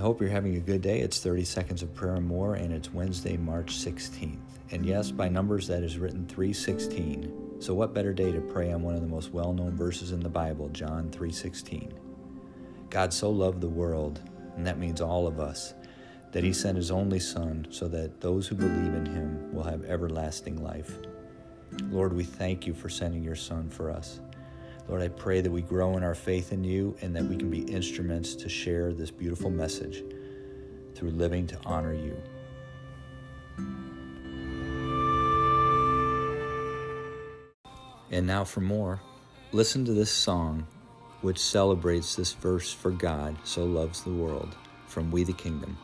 hope you're having a good day. It's 30 Seconds of Prayer and More, and it's Wednesday, March 16th. And yes, by numbers, that is written 316. So what better day to pray on one of the most well-known verses in the Bible, John 3:16. God so loved the world, and that means all of us, that he sent his only son so that those who believe in him will have everlasting life. Lord, we thank you for sending your son for us. Lord, I pray that we grow in our faith in you and that we can be instruments to share this beautiful message through living to honor you. And now for more, listen to this song which celebrates this verse for God so loves the world from We the Kingdom.